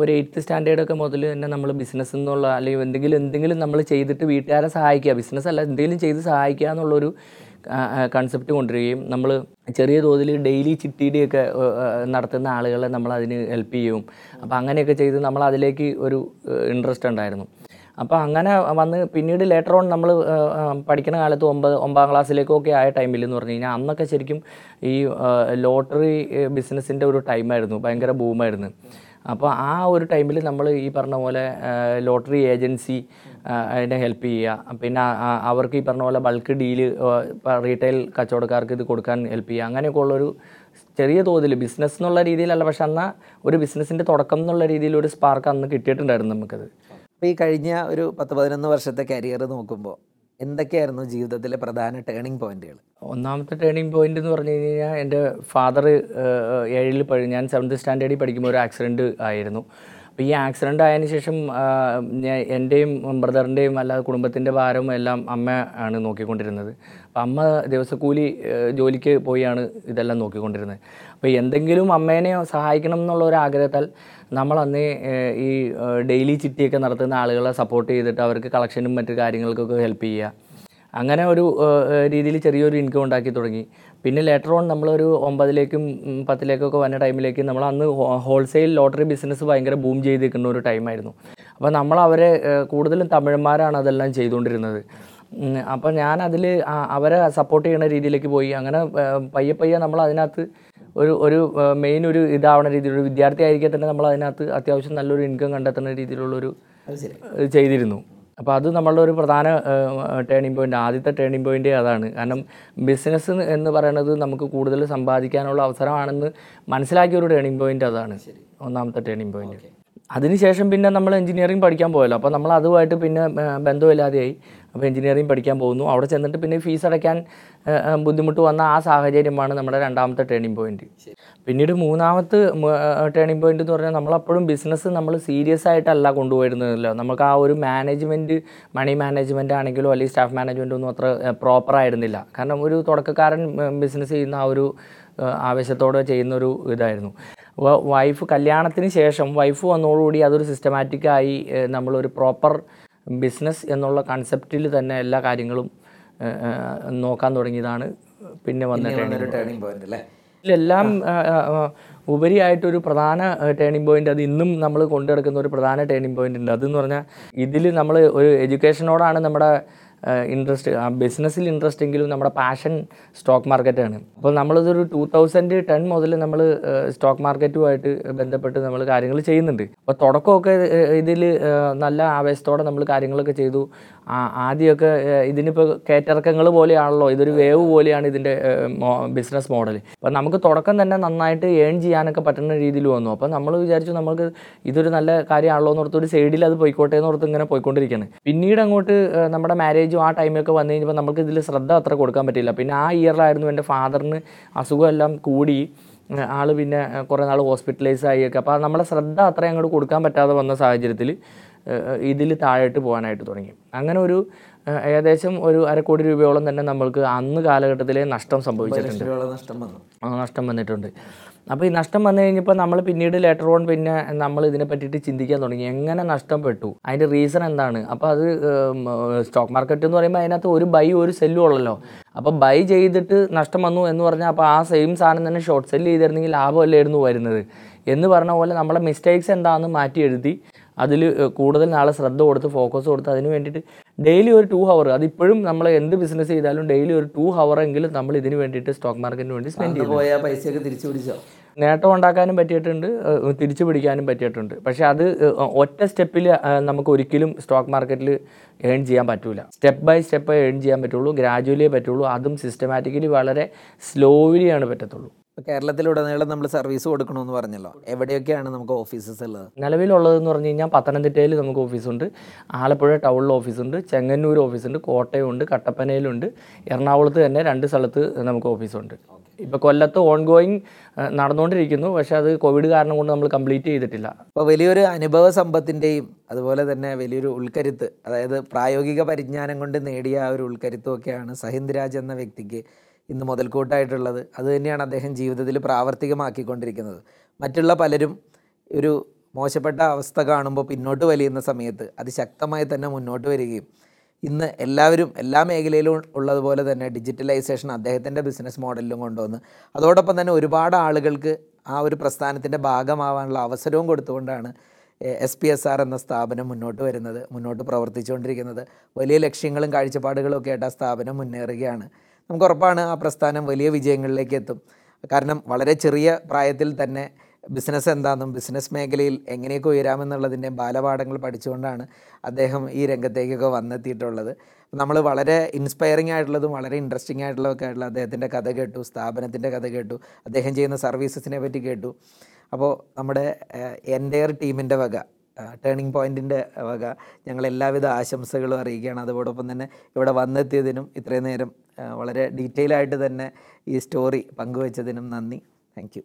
ഒരു എയ്ത്ത് സ്റ്റാൻഡേർഡൊക്കെ മുതൽ തന്നെ നമ്മൾ ബിസിനസ് എന്നുള്ള അല്ലെങ്കിൽ എന്തെങ്കിലും എന്തെങ്കിലും നമ്മൾ ചെയ്തിട്ട് വീട്ടുകാരെ സഹായിക്കുക ബിസിനസ് അല്ല എന്തെങ്കിലും ചെയ്ത് സഹായിക്കുക എന്നുള്ളൊരു കൺസെപ്റ്റ് കൊണ്ടുവരികയും നമ്മൾ ചെറിയ തോതിൽ ഡെയിലി ചിട്ടിയുടെയൊക്കെ നടത്തുന്ന ആളുകളെ നമ്മൾ അതിന് ഹെൽപ്പ് ചെയ്യും. അപ്പോൾ അങ്ങനെയൊക്കെ ചെയ്ത് നമ്മൾ അതിലേക്ക് ഒരു ഇൻട്രസ്റ്റ് ഉണ്ടായിരുന്നു. അപ്പോൾ അങ്ങനെ വന്ന് പിന്നീട് ലേറ്റർ ഓൺ നമ്മൾ പഠിക്കുന്ന കാലത്ത് ഒമ്പത് ഒമ്പതാം ക്ലാസ്സിലേക്കൊക്കെ ആയ ടൈമിൽ എന്ന് പറഞ്ഞു കഴിഞ്ഞാൽ അന്നൊക്കെ ശരിക്കും ഈ ലോട്ടറി ബിസിനസ്സിന്റെ ഒരു ടൈമായിരുന്നു ഭയങ്കര ബൂമായിരുന്നു അപ്പോൾ ആ ഒരു ടൈമിൽ നമ്മൾ ഈ പറഞ്ഞ പോലെ ലോട്ടറി ഏജൻസി അതിനെ ഹെൽപ്പ് ചെയ്യുക. പിന്നെ അവർക്ക് ഈ പറഞ്ഞ പോലെ ബൾക്ക് ഡീൽ റീറ്റെയിൽ കച്ചവടക്കാർക്ക് ഇത് കൊടുക്കാൻ ഹെൽപ്പ് ചെയ്യുക. അങ്ങനെയൊക്കെ ഉള്ളൊരു ചെറിയ തോതിൽ ബിസിനസ് എന്നുള്ള രീതിയിലല്ല പക്ഷെ എന്നാൽ ഒരു ബിസിനസ്സിന്റെ തുടക്കം എന്നുള്ള രീതിയിൽ ഒരു സ്പാർക്ക് അന്ന് കിട്ടിയിട്ടുണ്ടായിരുന്നു നമുക്കത്. അപ്പോൾ ഈ കഴിഞ്ഞ ഒരു പത്ത് പതിനൊന്ന് വർഷത്തെ കരിയർ നോക്കുമ്പോൾ എന്തൊക്കെയായിരുന്നു ജീവിതത്തിലെ പ്രധാന ടേണിംഗ് പോയിന്റുകൾ ഒന്നാമത്തെ ടേണിംഗ് പോയിന്റ് എന്ന് പറഞ്ഞു കഴിഞ്ഞാൽ എന്റെ ഫാദർ ഏഴിൽ പഠി ഞാൻ സെവൻത്ത് സ്റ്റാൻഡേർഡിൽ പഠിക്കുമ്പോൾ ഒരു ആക്സിഡന്റ് ആയിരുന്നു. അപ്പോൾ ഈ ആക്സിഡന്റ് ആയതിന് ശേഷം എന്റെയും ബ്രദറിന്റെയും അല്ലാതെ കുടുംബത്തിന്റെ ഭാരവും എല്ലാം അമ്മ ആണ് നോക്കിക്കൊണ്ടിരുന്നത്. അപ്പം അമ്മ ദിവസക്കൂലി ജോലിക്ക് പോയാണ് ഇതെല്ലാം നോക്കിക്കൊണ്ടിരുന്നത്. അപ്പോൾ എന്തെങ്കിലും അമ്മേനെ സഹായിക്കണം എന്നുള്ള ഒരു ആഗ്രഹത്താൽ നമ്മൾ അന്ന് ഈ ഡെയിലി ചിട്ടിയൊക്കെ നടത്തുന്ന ആളുകളെ സപ്പോർട്ട് ചെയ്തിട്ട് അവർക്ക് കളക്ഷനും മറ്റു കാര്യങ്ങൾക്കൊക്കെ ഹെൽപ്പ് ചെയ്യുക. അങ്ങനെ ഒരു രീതിയിൽ ചെറിയൊരു ഇൻകം ഉണ്ടാക്കി തുടങ്ങി. പിന്നെ ലേറ്റർ ഓൺ നമ്മളൊരു ഒമ്പതിലേക്കും പത്തിലേക്കൊക്കെ വന്ന ടൈമിലേക്ക് നമ്മൾ അന്ന് ഹോൾസെയിൽ ലോട്ടറി ബിസിനസ് ഭയങ്കര ബൂം ചെയ്തിരിക്കുന്ന ഒരു ടൈമായിരുന്നു അപ്പോൾ നമ്മൾ അവരെ കൂടുതലും തമിഴന്മാരാണ് അതെല്ലാം ചെയ്തുകൊണ്ടിരുന്നത്. അപ്പോൾ ഞാൻ അതിൽ അവരെ സപ്പോർട്ട് ചെയ്യുന്ന രീതിയിലേക്ക് പോയി. അങ്ങനെ പയ്യെ പയ്യെ നമ്മൾ അതിനകത്ത് ഒരു ഒരു മെയിൻ ഒരു ഇതാവണ രീതിയിൽ ഒരു വിദ്യാർത്ഥി ആയിരിക്കെ തന്നെ നമ്മൾ അതിനകത്ത് അത്യാവശ്യം നല്ലൊരു ഇൻകം കണ്ടെത്തുന്ന രീതിയിലുള്ളൊരു ചെയ്തിരുന്നു. അപ്പോൾ അത് നമ്മളുടെ ഒരു പ്രധാന ടേണിംഗ് പോയിന്റ് ആദ്യത്തെ ടേണിംഗ് പോയിന്റ് അതാണ്. കാരണം ബിസിനസ് എന്ന് പറയുന്നത് നമുക്ക് കൂടുതൽ സമ്പാദിക്കാനുള്ള അവസരമാണെന്ന് മനസ്സിലാക്കിയ ഒരു ടേണിംഗ് പോയിന്റ് അതാണ്. ഒന്നാമത്തെ ടേണിംഗ് പോയിന്റ് അതിനുശേഷം പിന്നെ നമ്മൾ എഞ്ചിനീയറിംഗ് പഠിക്കാൻ പോയല്ലോ. അപ്പോൾ നമ്മൾ അതുമായിട്ട് പിന്നെ ബന്ധമില്ലാതെയായി. അപ്പോൾ എഞ്ചിനീയറിംഗ് പഠിക്കാൻ പോകുന്നു. അവിടെ ചെന്നിട്ട് പിന്നെ ഫീസ് അടയ്ക്കാൻ ബുദ്ധിമുട്ട് വന്ന ആ സാഹചര്യമാണ് നമ്മുടെ രണ്ടാമത്തെ ടേണിംഗ് പോയിന്റ് പിന്നീട് മൂന്നാമത്തെ ടേണിംഗ് പോയിന്റ് എന്ന് പറഞ്ഞാൽ നമ്മളപ്പോഴും ബിസിനസ് നമ്മൾ സീരിയസ് ആയിട്ടല്ല കൊണ്ടുപോയിരുന്നല്ലോ നമുക്ക് ആ ഒരു മാനേജ്മെന്റ് മണി മാനേജ്മെന്റ് ആണെങ്കിലും അല്ലെങ്കിൽ സ്റ്റാഫ് മാനേജ്മെന്റ് ഒന്നും അത്ര പ്രോപ്പർ ആയിരുന്നില്ല. കാരണം ഒരു തുടക്കക്കാരൻ ബിസിനസ് ചെയ്യുന്ന ആ ഒരു ആവേശത്തോടെ ചെയ്യുന്നൊരു ഇതായിരുന്നു. വൈഫ് കല്യാണത്തിന് ശേഷം വൈഫ് വന്നതോടുകൂടി അതൊരു സിസ്റ്റമാറ്റിക്കായി നമ്മളൊരു പ്രോപ്പർ ബിസിനസ് എന്നുള്ള കൺസെപ്റ്റിൽ തന്നെ എല്ലാ കാര്യങ്ങളും നോക്കാൻ തുടങ്ങിയതാണ്. പിന്നെ വന്ന ടേണിംഗ് പോയിന്റ് അല്ലേ? ഇതിലെല്ലാം ഉപരിയായിട്ടൊരു പ്രധാന ടേണിംഗ് പോയിന്റ് അത് ഇന്നും നമ്മൾ കൊണ്ടുനടക്കുന്ന ഒരു പ്രധാന ടേണിംഗ് പോയിന്റ് ഉണ്ട്. അതെന്ന് പറഞ്ഞാൽ ഇതിൽ നമ്മൾ ഒരു എഡ്യൂക്കേഷനോടാണ് നമ്മുടെ ഇൻട്രസ്റ്റ് ബിസിനസ്സിൽ ഇൻട്രസ്റ്റ് എങ്കിലും നമ്മുടെ പാഷൻ സ്റ്റോക്ക് മാർക്കറ്റാണ് അപ്പോൾ നമ്മളിതൊരു ടൂ തൗസൻഡ് ടെൻ മുതൽ നമ്മൾ സ്റ്റോക്ക് മാർക്കറ്റുമായിട്ട് ബന്ധപ്പെട്ട് നമ്മൾ കാര്യങ്ങൾ ചെയ്യുന്നുണ്ട്. അപ്പോൾ തുടക്കമൊക്കെ ഇതിൽ നല്ല ആവേശത്തോടെ നമ്മൾ കാര്യങ്ങളൊക്കെ ചെയ്തു. ആദ്യമൊക്കെ ഇതിനിപ്പോൾ കയറ്റിറക്കങ്ങൾ പോലെയാണല്ലോ. ഇതൊരു വേവ് പോലെയാണ് ഇതിന്റെ ബിസിനസ് മോഡൽ അപ്പോൾ നമുക്ക് തുടക്കം തന്നെ നന്നായിട്ട് ഏൺ ചെയ്യാനൊക്കെ പറ്റുന്ന രീതിയിൽ വന്നു. അപ്പോൾ നമ്മൾ വിചാരിച്ചു നമുക്ക് ഇതൊരു നല്ല കാര്യമാണല്ലോ എന്ന് ഒരു സൈഡിൽ അത് പോയിക്കോട്ടെ എന്ന് ഓർത്ത് ഇങ്ങനെ പോയിക്കൊണ്ടിരിക്കുകയാണ്. പിന്നീട് അങ്ങോട്ട് നമ്മുടെ മാരേജും ആ ടൈമൊക്കെ വന്നു കഴിഞ്ഞപ്പോൾ നമുക്ക് ഇതിൽ ശ്രദ്ധ അത്ര കൊടുക്കാൻ പറ്റില്ല പിന്നെ ആ ഇയറിലായിരുന്നു എന്റെ ഫാദറിന് അസുഖമെല്ലാം കൂടി. ആൾ പിന്നെ കുറേ നാൾ ഹോസ്പിറ്റലൈസ് ആയിയൊക്കെ അപ്പോൾ നമ്മളെ ശ്രദ്ധ അത്രയും അങ്ങോട്ട് കൊടുക്കാൻ പറ്റാതെ വന്ന സാഹചര്യത്തിൽ ഇതിൽ താഴോട്ട് പോകാനായിട്ട് തുടങ്ങി. അങ്ങനെ ഒരു ഏകദേശം ഒരു അരക്കോടി രൂപയോളം തന്നെ നമ്മൾക്ക് അന്ന് കാലഘട്ടത്തിലെ നഷ്ടം സംഭവിച്ചിട്ടുണ്ട്. നഷ്ടം വന്നിട്ടുണ്ട്. അപ്പോൾ ഈ നഷ്ടം വന്നു കഴിഞ്ഞപ്പോൾ നമ്മൾ പിന്നീട് ലേറ്റർ ഓൺ പിന്നെ നമ്മൾ ഇതിനെ പറ്റിയിട്ട് ചിന്തിക്കാൻ തുടങ്ങി. എങ്ങനെ നഷ്ടപ്പെട്ടു? അതിന്റെ റീസൺ എന്താണ്? അപ്പോൾ അത് സ്റ്റോക്ക് മാർക്കറ്റ് എന്ന് പറയുമ്പോൾ അതിനകത്ത് ഒരു ബൈ ഒരു സെല്ലും ഉള്ളല്ലോ. അപ്പോൾ ബൈ ചെയ്തിട്ട് നഷ്ടം വന്നു എന്ന് പറഞ്ഞാൽ അപ്പോൾ ആ സെയിം സാധനം തന്നെ ഷോർട്ട് സെല്ല് ചെയ്തിരുന്നെങ്കിൽ ലാഭമല്ലായിരുന്നു വരുന്നത്. എന്ന് പറഞ്ഞ പോലെ നമ്മളെ മിസ്റ്റേക്സ് എന്താണെന്ന് മാറ്റി എഴുതി അതിൽ കൂടുതൽ നാളെ ശ്രദ്ധ കൊടുത്ത് ഫോക്കസ് കൊടുത്ത് അതിന് വേണ്ടിയിട്ട് ഡെയിലി ഒരു ടു ഹവർ അതിപ്പോഴും നമ്മൾ എന്ത് ബിസിനസ് ചെയ്താലും ഡെയിലി ഒരു ടു ഹവർ എങ്കിലും നമ്മൾ ഇതിന് വേണ്ടിയിട്ട് സ്റ്റോക്ക് മാർക്കറ്റിന് വേണ്ടി സ്പെൻഡ് ചെയ്തു പോയ പൈസയൊക്കെ തിരിച്ചു പിടിച്ചോ? നേട്ടം ഉണ്ടാക്കാനും പറ്റിയിട്ടുണ്ട് തിരിച്ചു പിടിക്കാനും പറ്റിയിട്ടുണ്ട്. പക്ഷേ അത് ഒറ്റ സ്റ്റെപ്പിൽ നമുക്ക് ഒരിക്കലും സ്റ്റോക്ക് മാർക്കറ്റിൽ ഏൺ ചെയ്യാൻ പറ്റൂല. സ്റ്റെപ്പ് ബൈ സ്റ്റെപ്പ് ഏൺ ചെയ്യാൻ പറ്റുള്ളൂ ഗ്രാജുവലിയേ പറ്റുള്ളൂ അതും സിസ്റ്റമാറ്റിക്കലി വളരെ സ്ലോലിയാണ് പറ്റത്തുള്ളൂ. കേരളത്തിലുടനീളം നമ്മൾ സർവീസ് കൊടുക്കണമെന്ന് പറഞ്ഞല്ലോ. എവിടെയൊക്കെയാണ് നമുക്ക് ഓഫീസസ് ഉള്ളത്? നിലവിലുള്ളതെന്ന് പറഞ്ഞു കഴിഞ്ഞാൽ പത്തനംതിട്ടയിൽ നമുക്ക് ഓഫീസുണ്ട് ആലപ്പുഴ ടൗണിൽ ഓഫീസുണ്ട് ചെങ്ങന്നൂർ ഓഫീസുണ്ട് കോട്ടയമുണ്ട്. കട്ടപ്പനയിലുണ്ട്. എറണാകുളത്ത് തന്നെ രണ്ട് സ്ഥലത്ത് നമുക്ക് ഓഫീസുണ്ട് ഇപ്പോൾ കൊല്ലത്ത് ഓൺ ഗോയിങ് നടന്നുകൊണ്ടിരിക്കുന്നു പക്ഷേ അത് കോവിഡ് കാരണം കൊണ്ട് നമ്മൾ കംപ്ലീറ്റ് ചെയ്തിട്ടില്ല. അപ്പോൾ വലിയൊരു അനുഭവ സമ്പത്തിന്റെയും അതുപോലെ തന്നെ വലിയൊരു ഉൾക്കരുത്ത് അതായത് പ്രായോഗിക പരിജ്ഞാനം കൊണ്ട് നേടിയ ആ ഒരു ഉൾക്കരുത്തുമൊക്കെയാണ് സഹിന്ദ് രാജ് എന്ന വ്യക്തിക്ക് ഇന്ന് മുതൽക്കൂട്ടായിട്ടുള്ളത്. അത് തന്നെയാണ് അദ്ദേഹം ജീവിതത്തിൽ പ്രാവർത്തികമാക്കിക്കൊണ്ടിരിക്കുന്നത്. മറ്റുള്ള പലരും ഒരു മോശപ്പെട്ട അവസ്ഥ കാണുമ്പോൾ പിന്നോട്ട് വലിയുന്ന സമയത്ത് അത് ശക്തമായി തന്നെ മുന്നോട്ട് വരികയും ഇന്ന് എല്ലാവരും എല്ലാ മേഖലയിലും ഉള്ളതുപോലെ തന്നെ ഡിജിറ്റലൈസേഷൻ അദ്ദേഹത്തിന്റെ ബിസിനസ് മോഡലിലും കൊണ്ടുവന്ന് അതോടൊപ്പം തന്നെ ഒരുപാട് ആളുകൾക്ക് ആ ഒരു പ്രസ്ഥാനത്തിന്റെ ഭാഗമാവാനുള്ള അവസരവും കൊടുത്തുകൊണ്ടാണ് എസ് പി എസ് ആർ എന്ന സ്ഥാപനം മുന്നോട്ട് വരുന്നത് മുന്നോട്ട് പ്രവർത്തിച്ചുകൊണ്ടിരിക്കുന്നത്. വലിയ ലക്ഷ്യങ്ങളും കാഴ്ചപ്പാടുകളും ഒക്കെ ആയിട്ട് ആ സ്ഥാപനം മുന്നേറുകയാണ്. നമുക്ക് ഉറപ്പാണ് ആ പ്രസ്ഥാനം വലിയ വിജയങ്ങളിലേക്ക് എത്തും കാരണം വളരെ ചെറിയ പ്രായത്തിൽ തന്നെ ബിസിനസ് എന്താണെന്നും ബിസിനസ് മേഖലയിൽ എങ്ങനെയൊക്കെ ഉയരാമെന്നുള്ളതിന്റെ ബാലപാഠങ്ങൾ പഠിച്ചുകൊണ്ടാണ് അദ്ദേഹം ഈ രംഗത്തേക്കൊക്കെ വന്നെത്തിയിട്ടുള്ളത്. നമ്മൾ വളരെ ഇൻസ്പയറിംഗ് ആയിട്ടുള്ളതും വളരെ ഇൻട്രസ്റ്റിംഗ് ആയിട്ടുള്ളതൊക്കെ ആയിട്ടുള്ള അദ്ദേഹത്തിന്റെ കഥ കേട്ടു സ്ഥാപനത്തിന്റെ കഥ കേട്ടു അദ്ദേഹം ചെയ്യുന്ന സർവീസസിനെ പറ്റി കേട്ടു. അപ്പോൾ നമ്മുടെ എന്റെയർ ടീമിന്റെ വക ടേണിംഗ് പോയിന്റിന്റെ വക. ഞങ്ങൾ എല്ലാവിധ ആശംസകളും അറിയിക്കുകയാണ്. അതോടൊപ്പം തന്നെ ഇവിടെ വന്നെത്തിയതിനും ഇത്രയും നേരം വളരെ ഡീറ്റെയിൽ ആയിട്ട് തന്നെ ഈ സ്റ്റോറി പങ്കുവച്ചതിനും നന്ദി. താങ്ക്